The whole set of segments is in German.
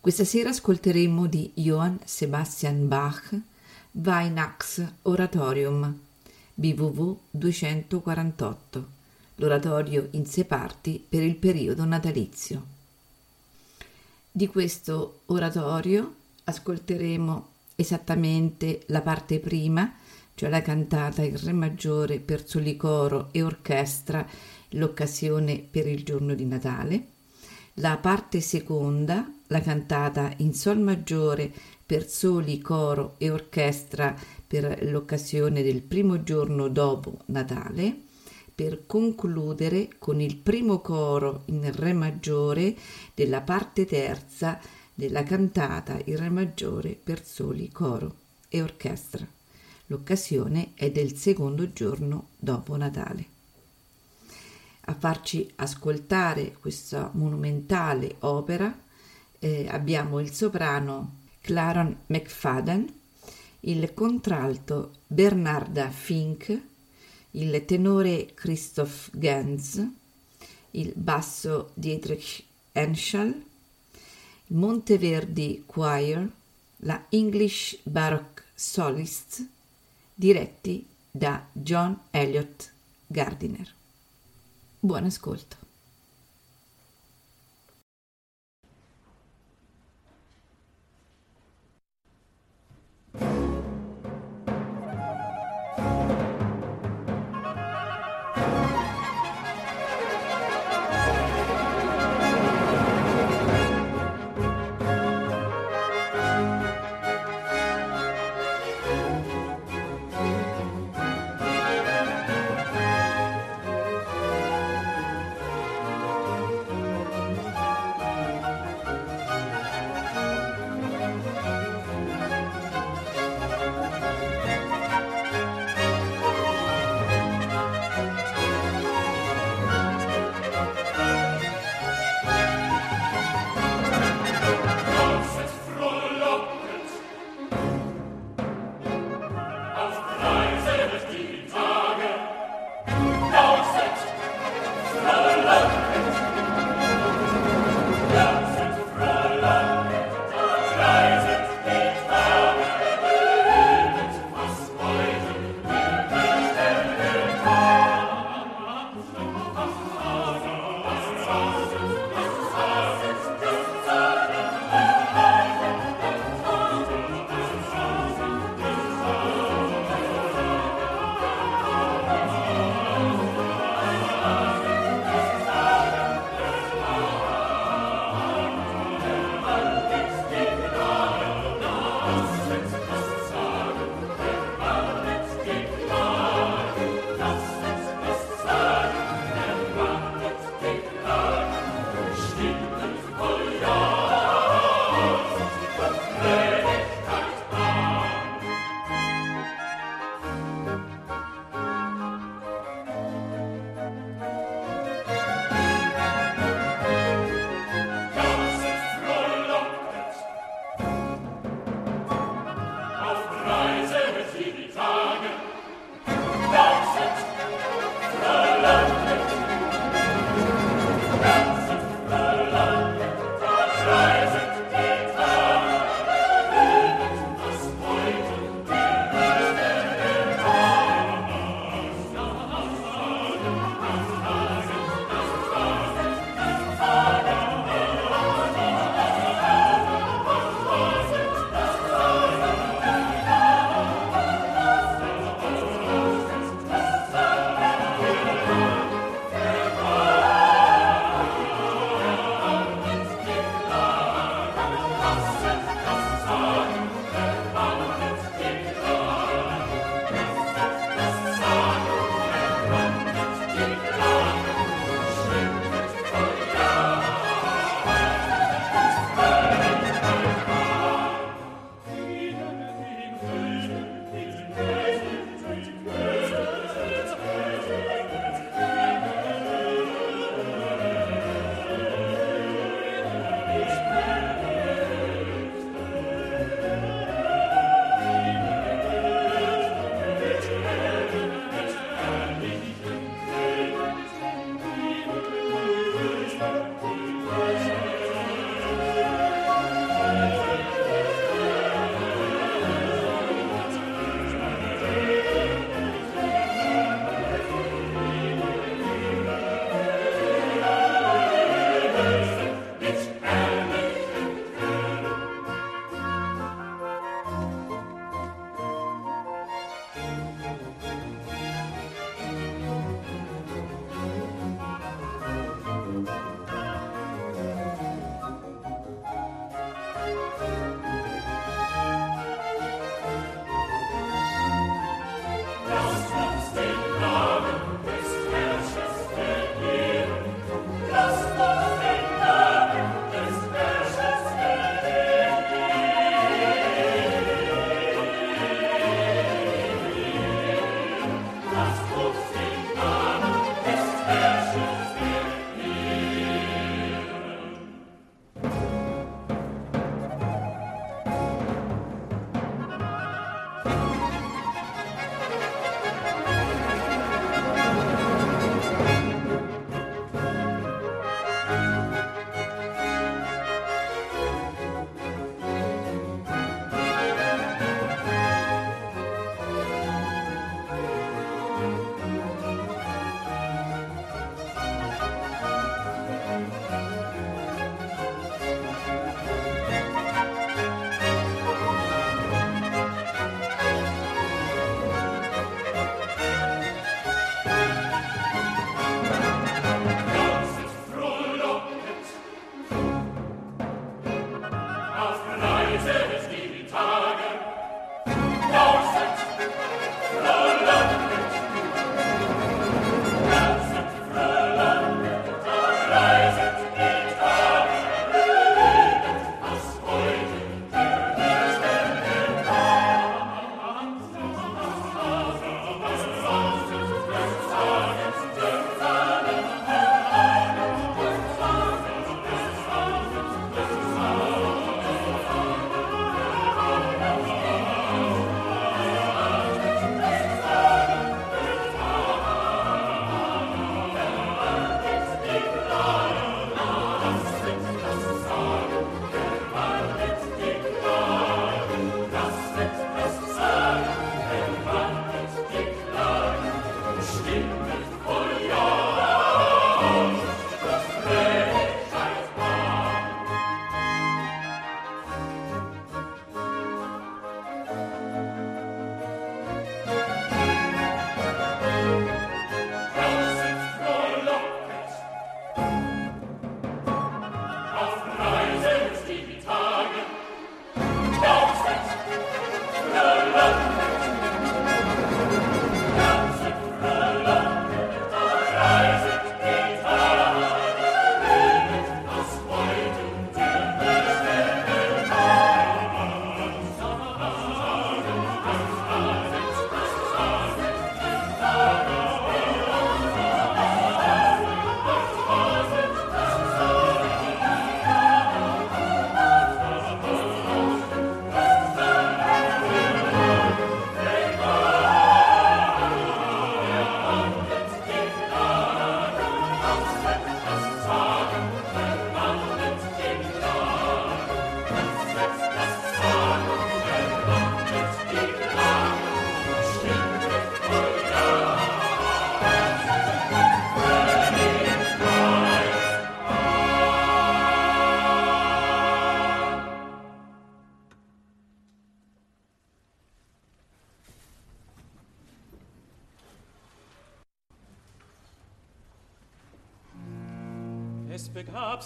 Questa sera ascolteremo di Johann Sebastian Bach Weihnachts Oratorium BWV 248, l'oratorio in sei parti per il periodo natalizio. Di questo oratorio ascolteremo esattamente la parte prima, cioè la cantata in Re maggiore per soli coro e orchestra, l'occasione per il giorno di Natale, la parte seconda, la cantata in Sol maggiore per soli, coro e orchestra per l'occasione del primo giorno dopo Natale, per concludere con il primo coro in Re maggiore della parte terza della cantata in Re maggiore per soli, coro e orchestra. L'occasione è del secondo giorno dopo Natale a farci ascoltare questa monumentale opera eh, abbiamo il soprano Claron McFadden, il contralto Bernarda Fink, il tenore Christoph Gens, il basso Dietrich Henschel, il Monteverdi Choir, la English Baroque Solists, diretti da John Elliott Gardiner. Buon ascolto.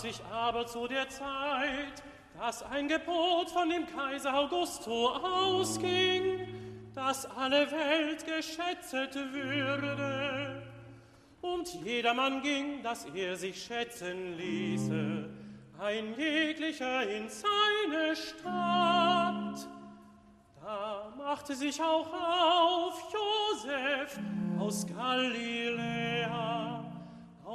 Sich aber zu der Zeit, dass ein Gebot von dem Kaiser Augusto ausging, dass alle Welt geschätzet würde. Und jedermann ging, dass er sich schätzen ließe, ein jeglicher in seine Stadt. Da machte sich auch auf Josef aus Galiläa,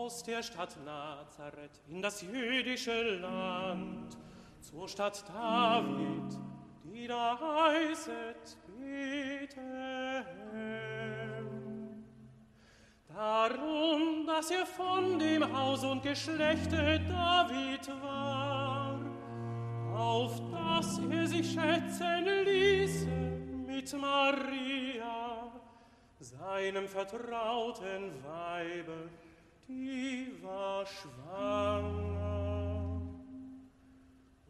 aus der Stadt Nazareth in das jüdische Land, zur Stadt David, die da heißet Bethlehem. Darum, dass er von dem Haus und Geschlechte David war, auf das er sich schätzen ließe mit Maria, seinem vertrauten Weibe, die war schwanger.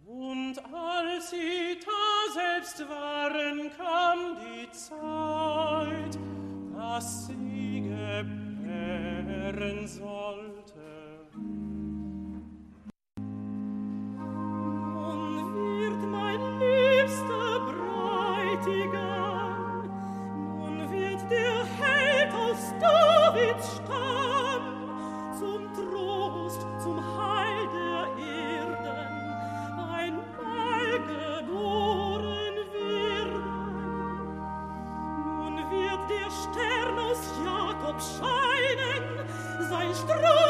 Und als sie da selbst waren, kam die Zeit, dass sie gebären sollte. Nun wird der Held aus Davids Stamm nostro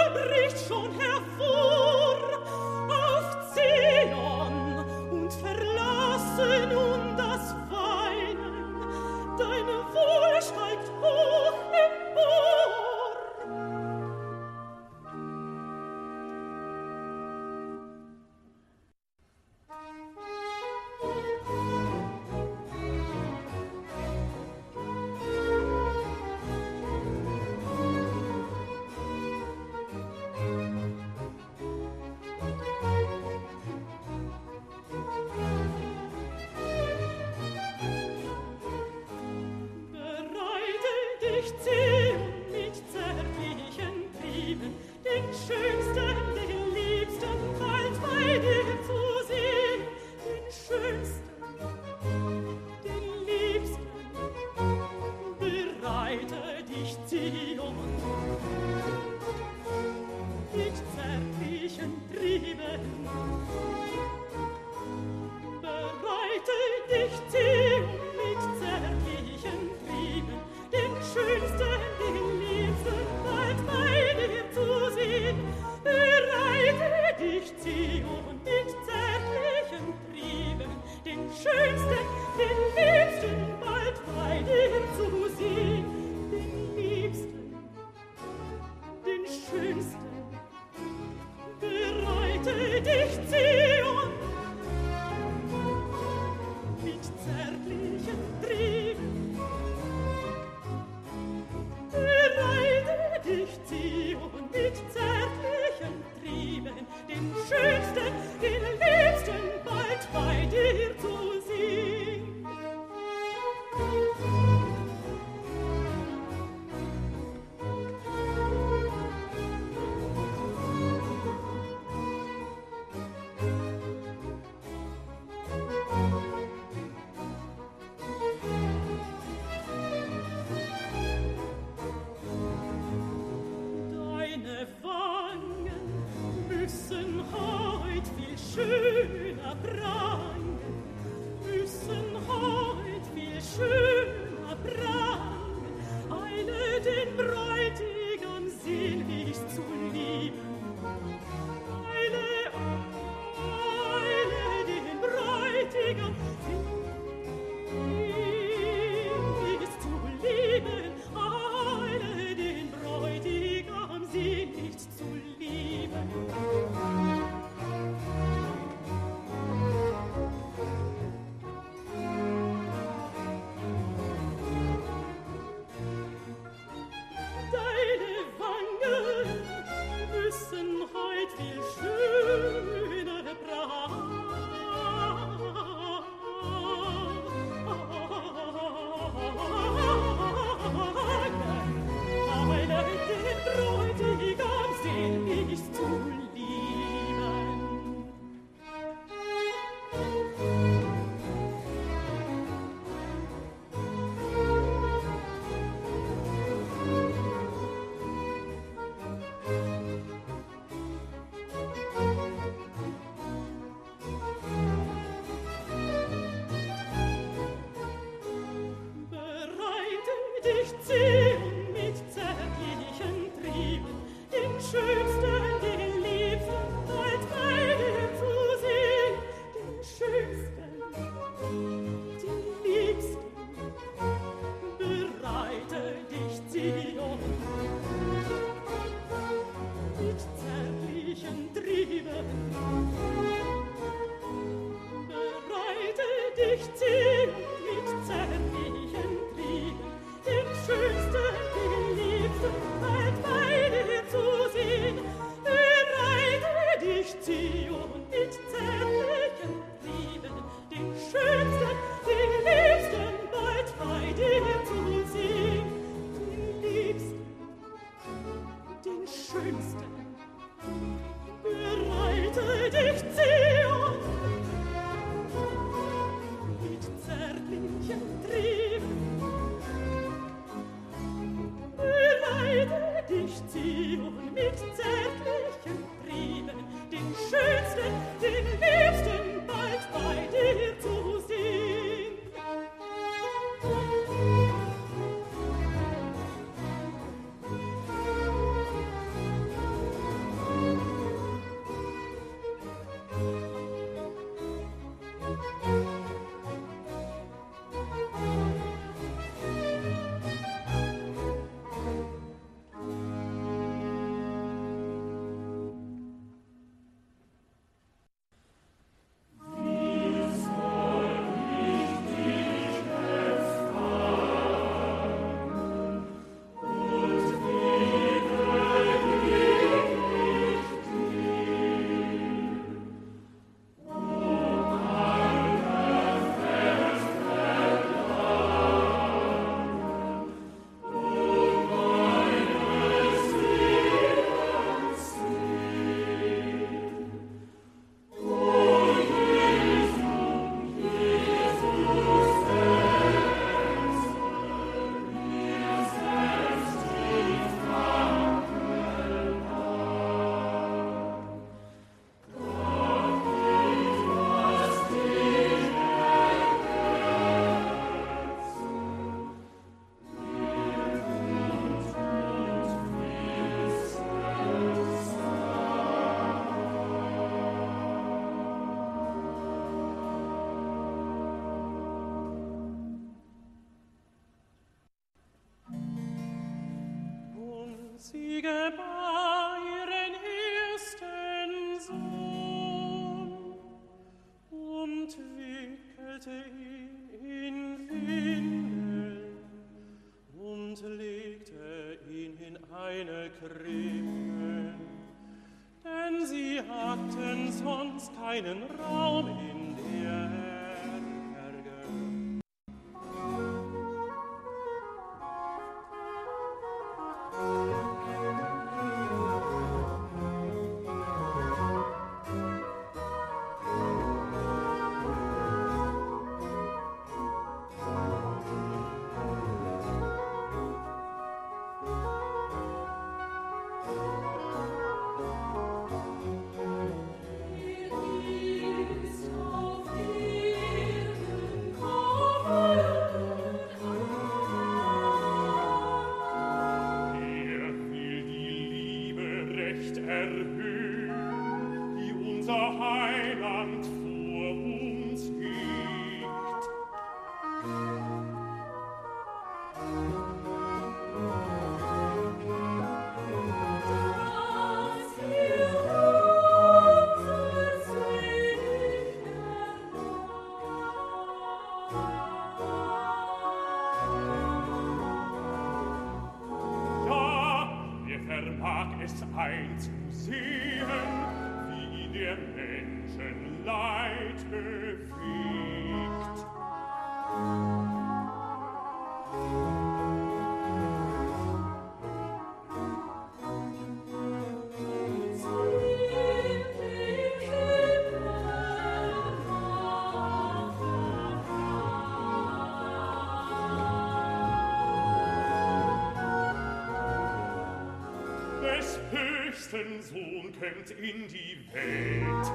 höchsten Sohn kömmt in die Welt,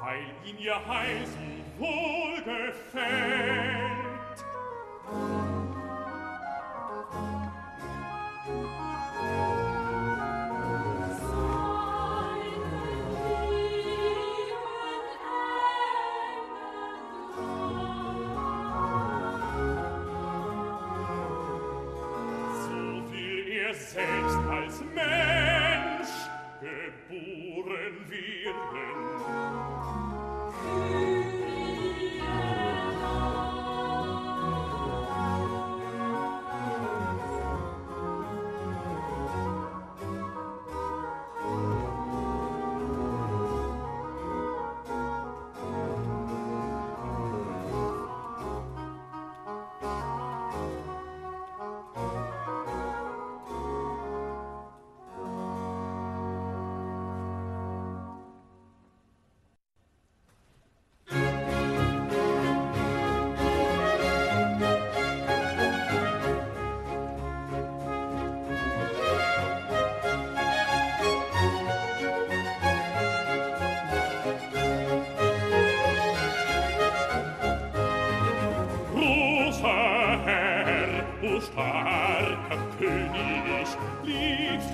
weil ihn ihr Heil so wohl gefällt.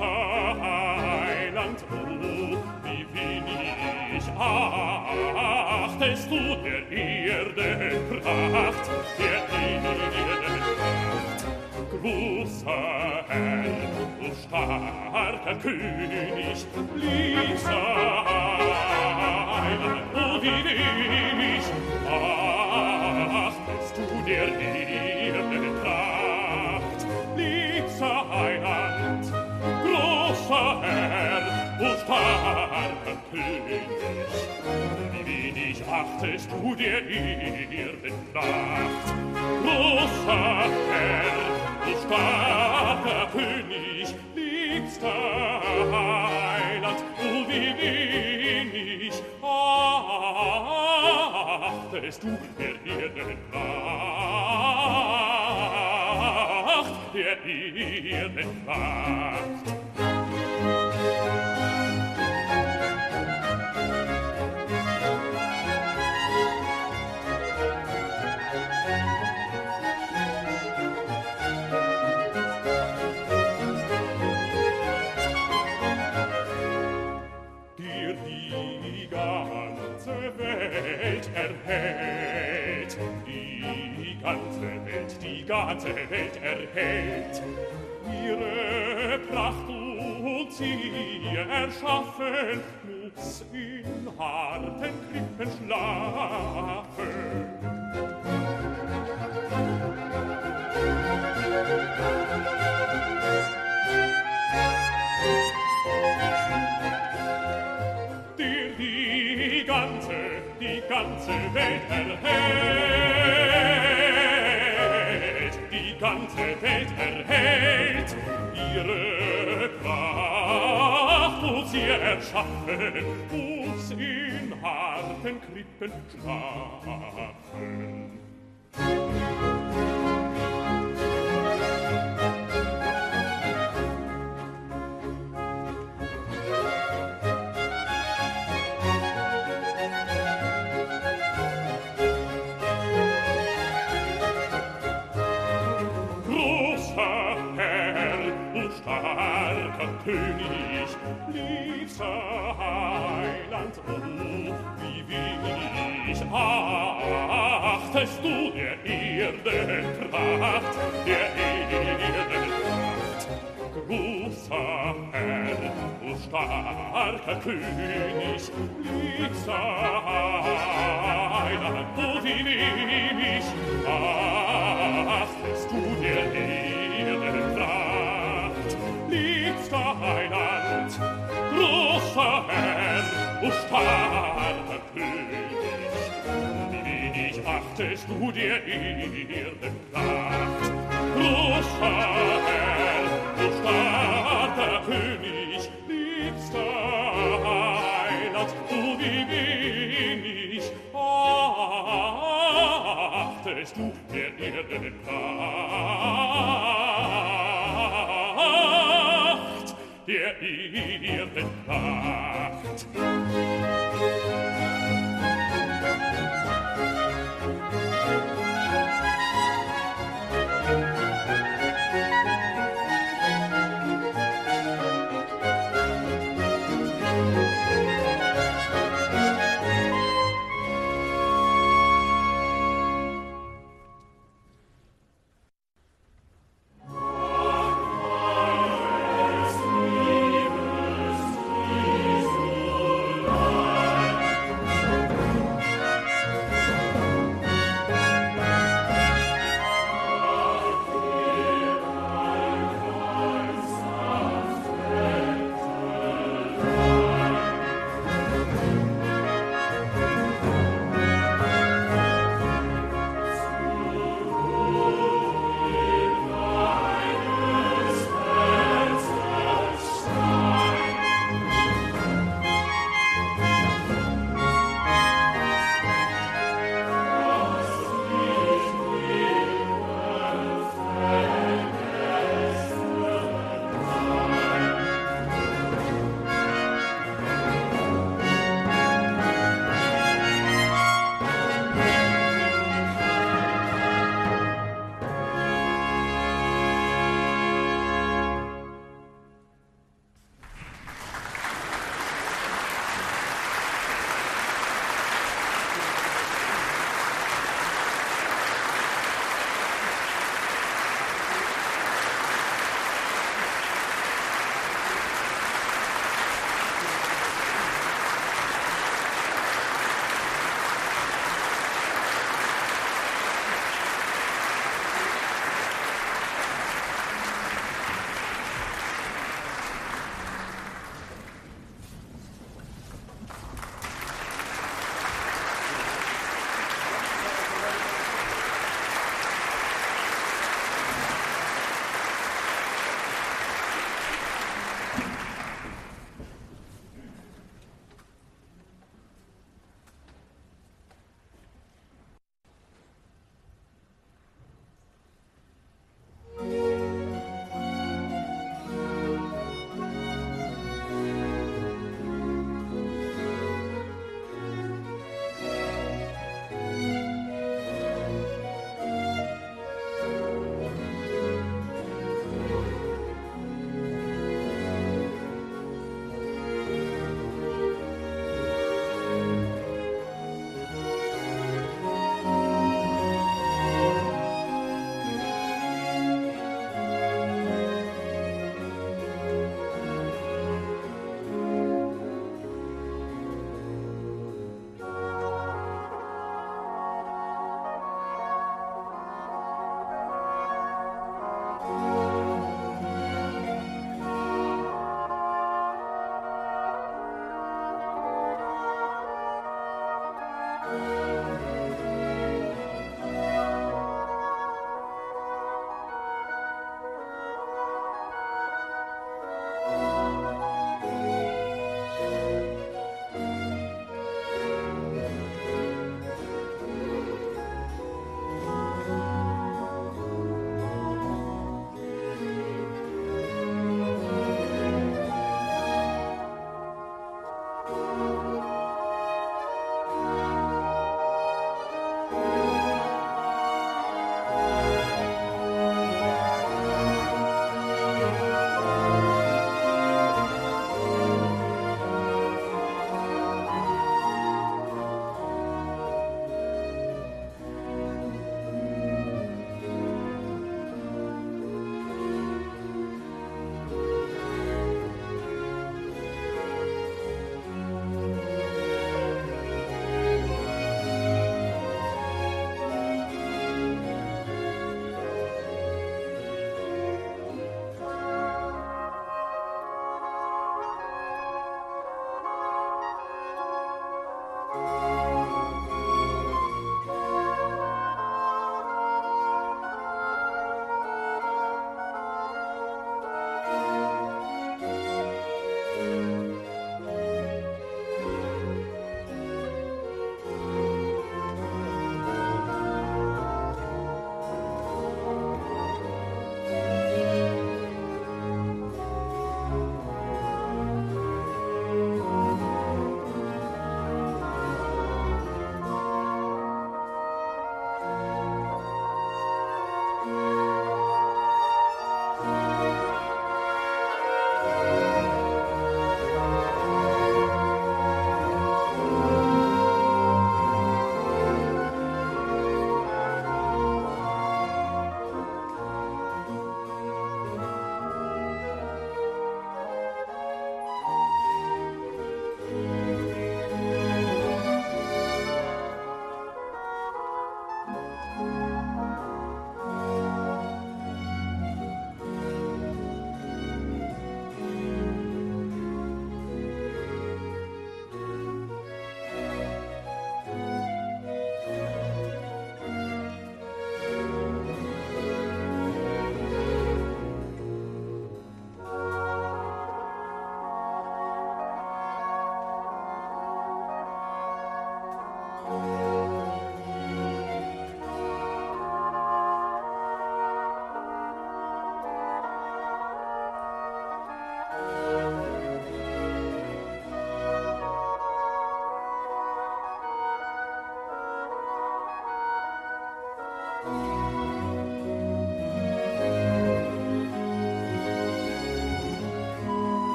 Heiland, du, oh, wie wenig ich achtest du der Erde Pracht, der Erde Pracht. Großer Herr, o starker König, blieb er Nacht studie ihr den Nacht. Großer Herr, du starker König, liebster Heiland, o wie bin ich, achtest du der ihren Nacht, der ihren Nacht. ganze Welt erhält. Ihre Pracht und sie erschaffen, muss in harten Krippen schlafen. Der die ganze, die ganze Welt erhält, der Welt erhält, ihre Pracht muss sie erschaffen, muss in harten Krippen schlafen. König, liebster Heiland, oh, wie wenig achtest du der Erde Kraft, der Erde Kraft. Großer Herr, du starker König, liebster Heiland, oh, wie wenig achtest du der Erde Heiland, großer Herr, o starker König, wie wenig achtest du der Erden Pracht. Großer Herr, o starker König, liebster Heiland, du wie wenig achtest du der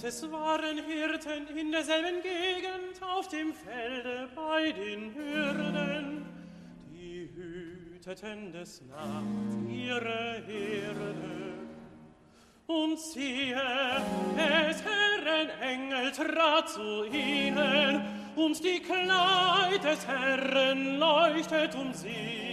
Und es waren Hirten in derselben Gegend auf dem Felde bei den Hürden, die hüteten des Nachts ihre Herde. Und siehe, des Herren Engel trat zu ihnen, und die Kleid des Herren leuchtet um sie.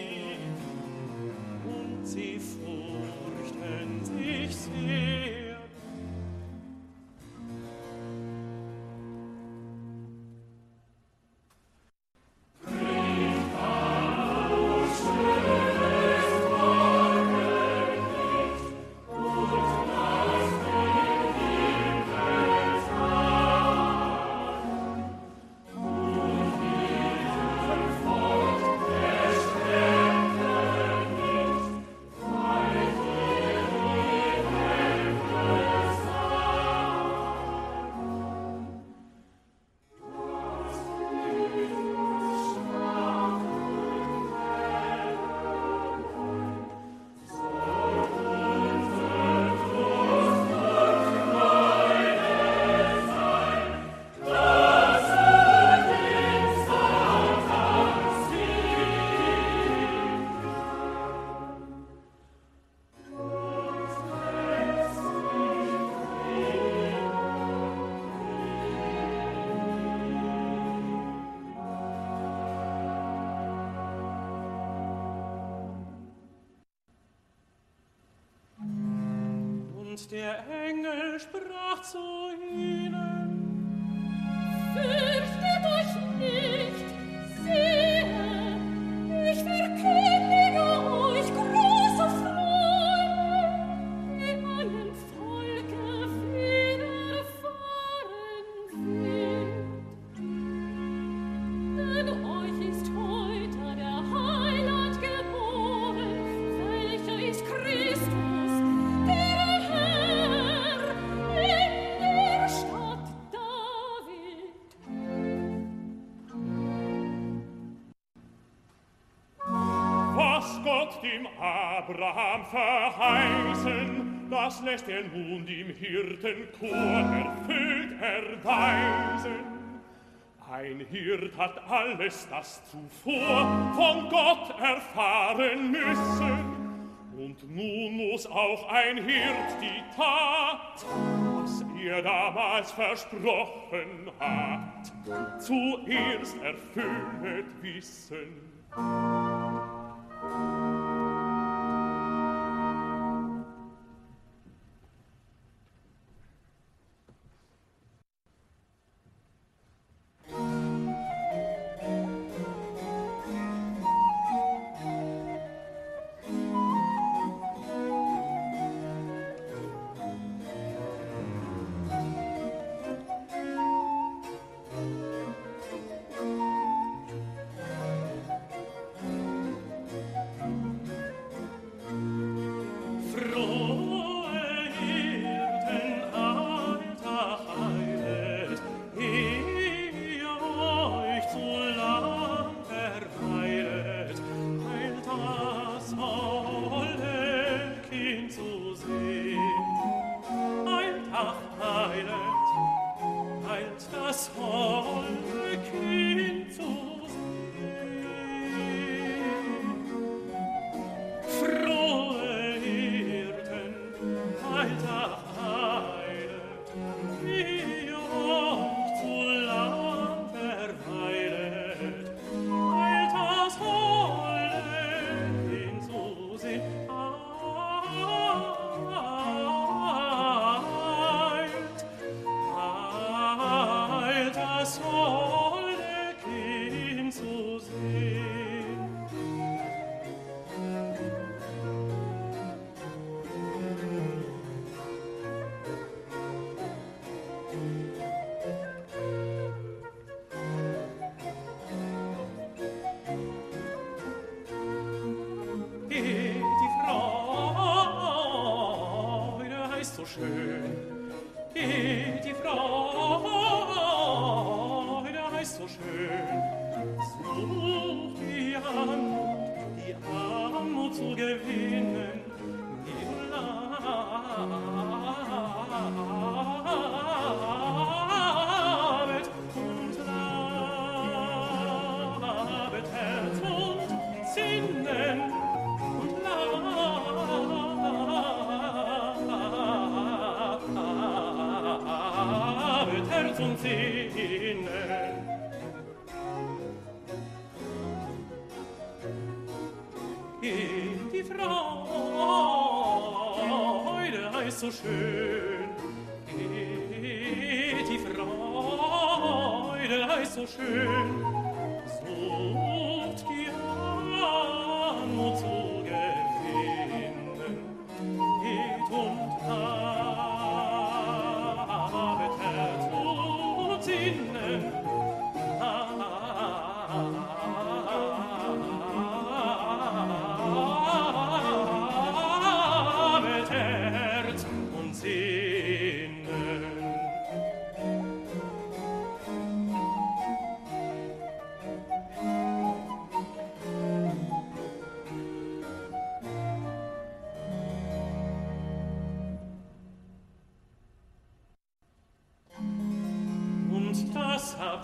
Yeah. Lässt er nun dem Hirtenchor erfüllt erweisen. Ein Hirt hat alles das zuvor von Gott erfahren müssen. Und nun muss auch ein Hirt die Tat, was er damals versprochen hat, zuerst erfüllet wissen.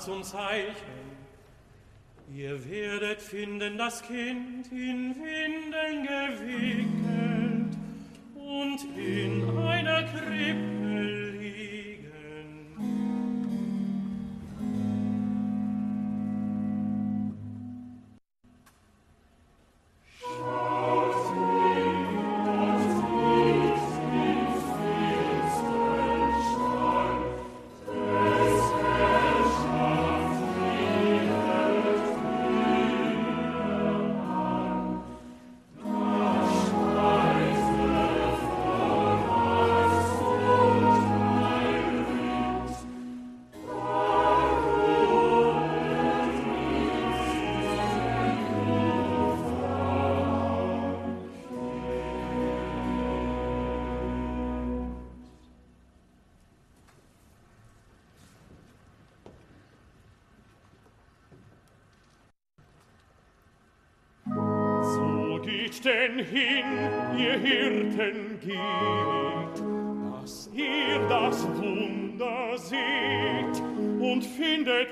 zum Zeichen. Ihr werdet finden das Kind denn hin, ihr Hirten geht, dass ihr das Wunder seht und findet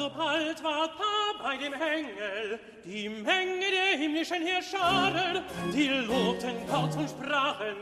Alsobald ward Paar bei dem Engel, die Menge der himmlischen Herrscharen, die lobten Gott und sprachen,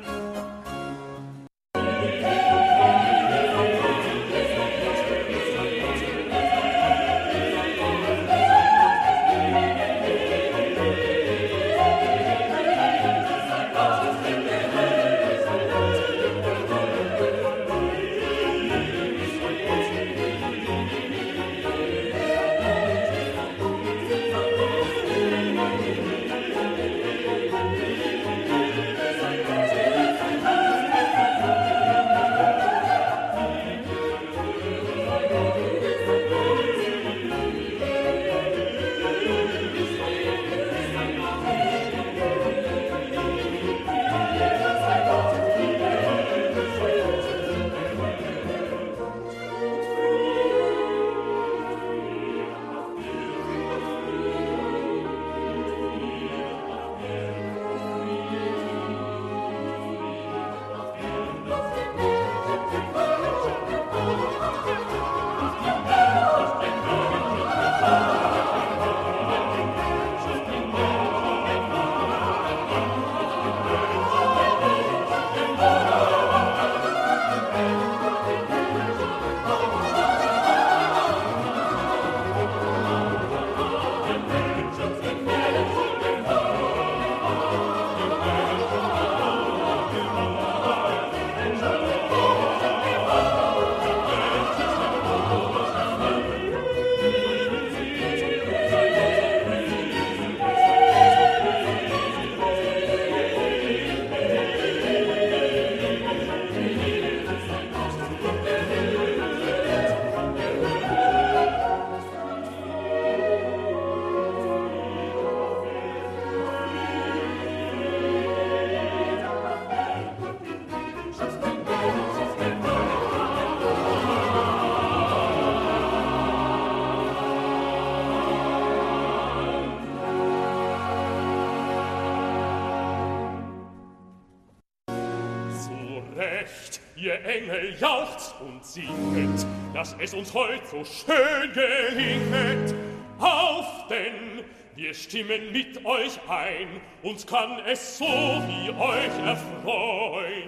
Engel jauchzt und singet, dass es uns heut so schön gelinget. Auf, denn wir stimmen mit euch ein, uns kann es so wie euch erfreuen.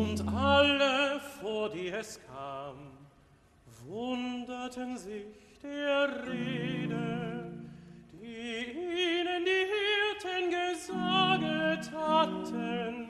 Und alle, vor die es kam, wunderten sich der Rede, die ihnen die Hirten gesaget hatten.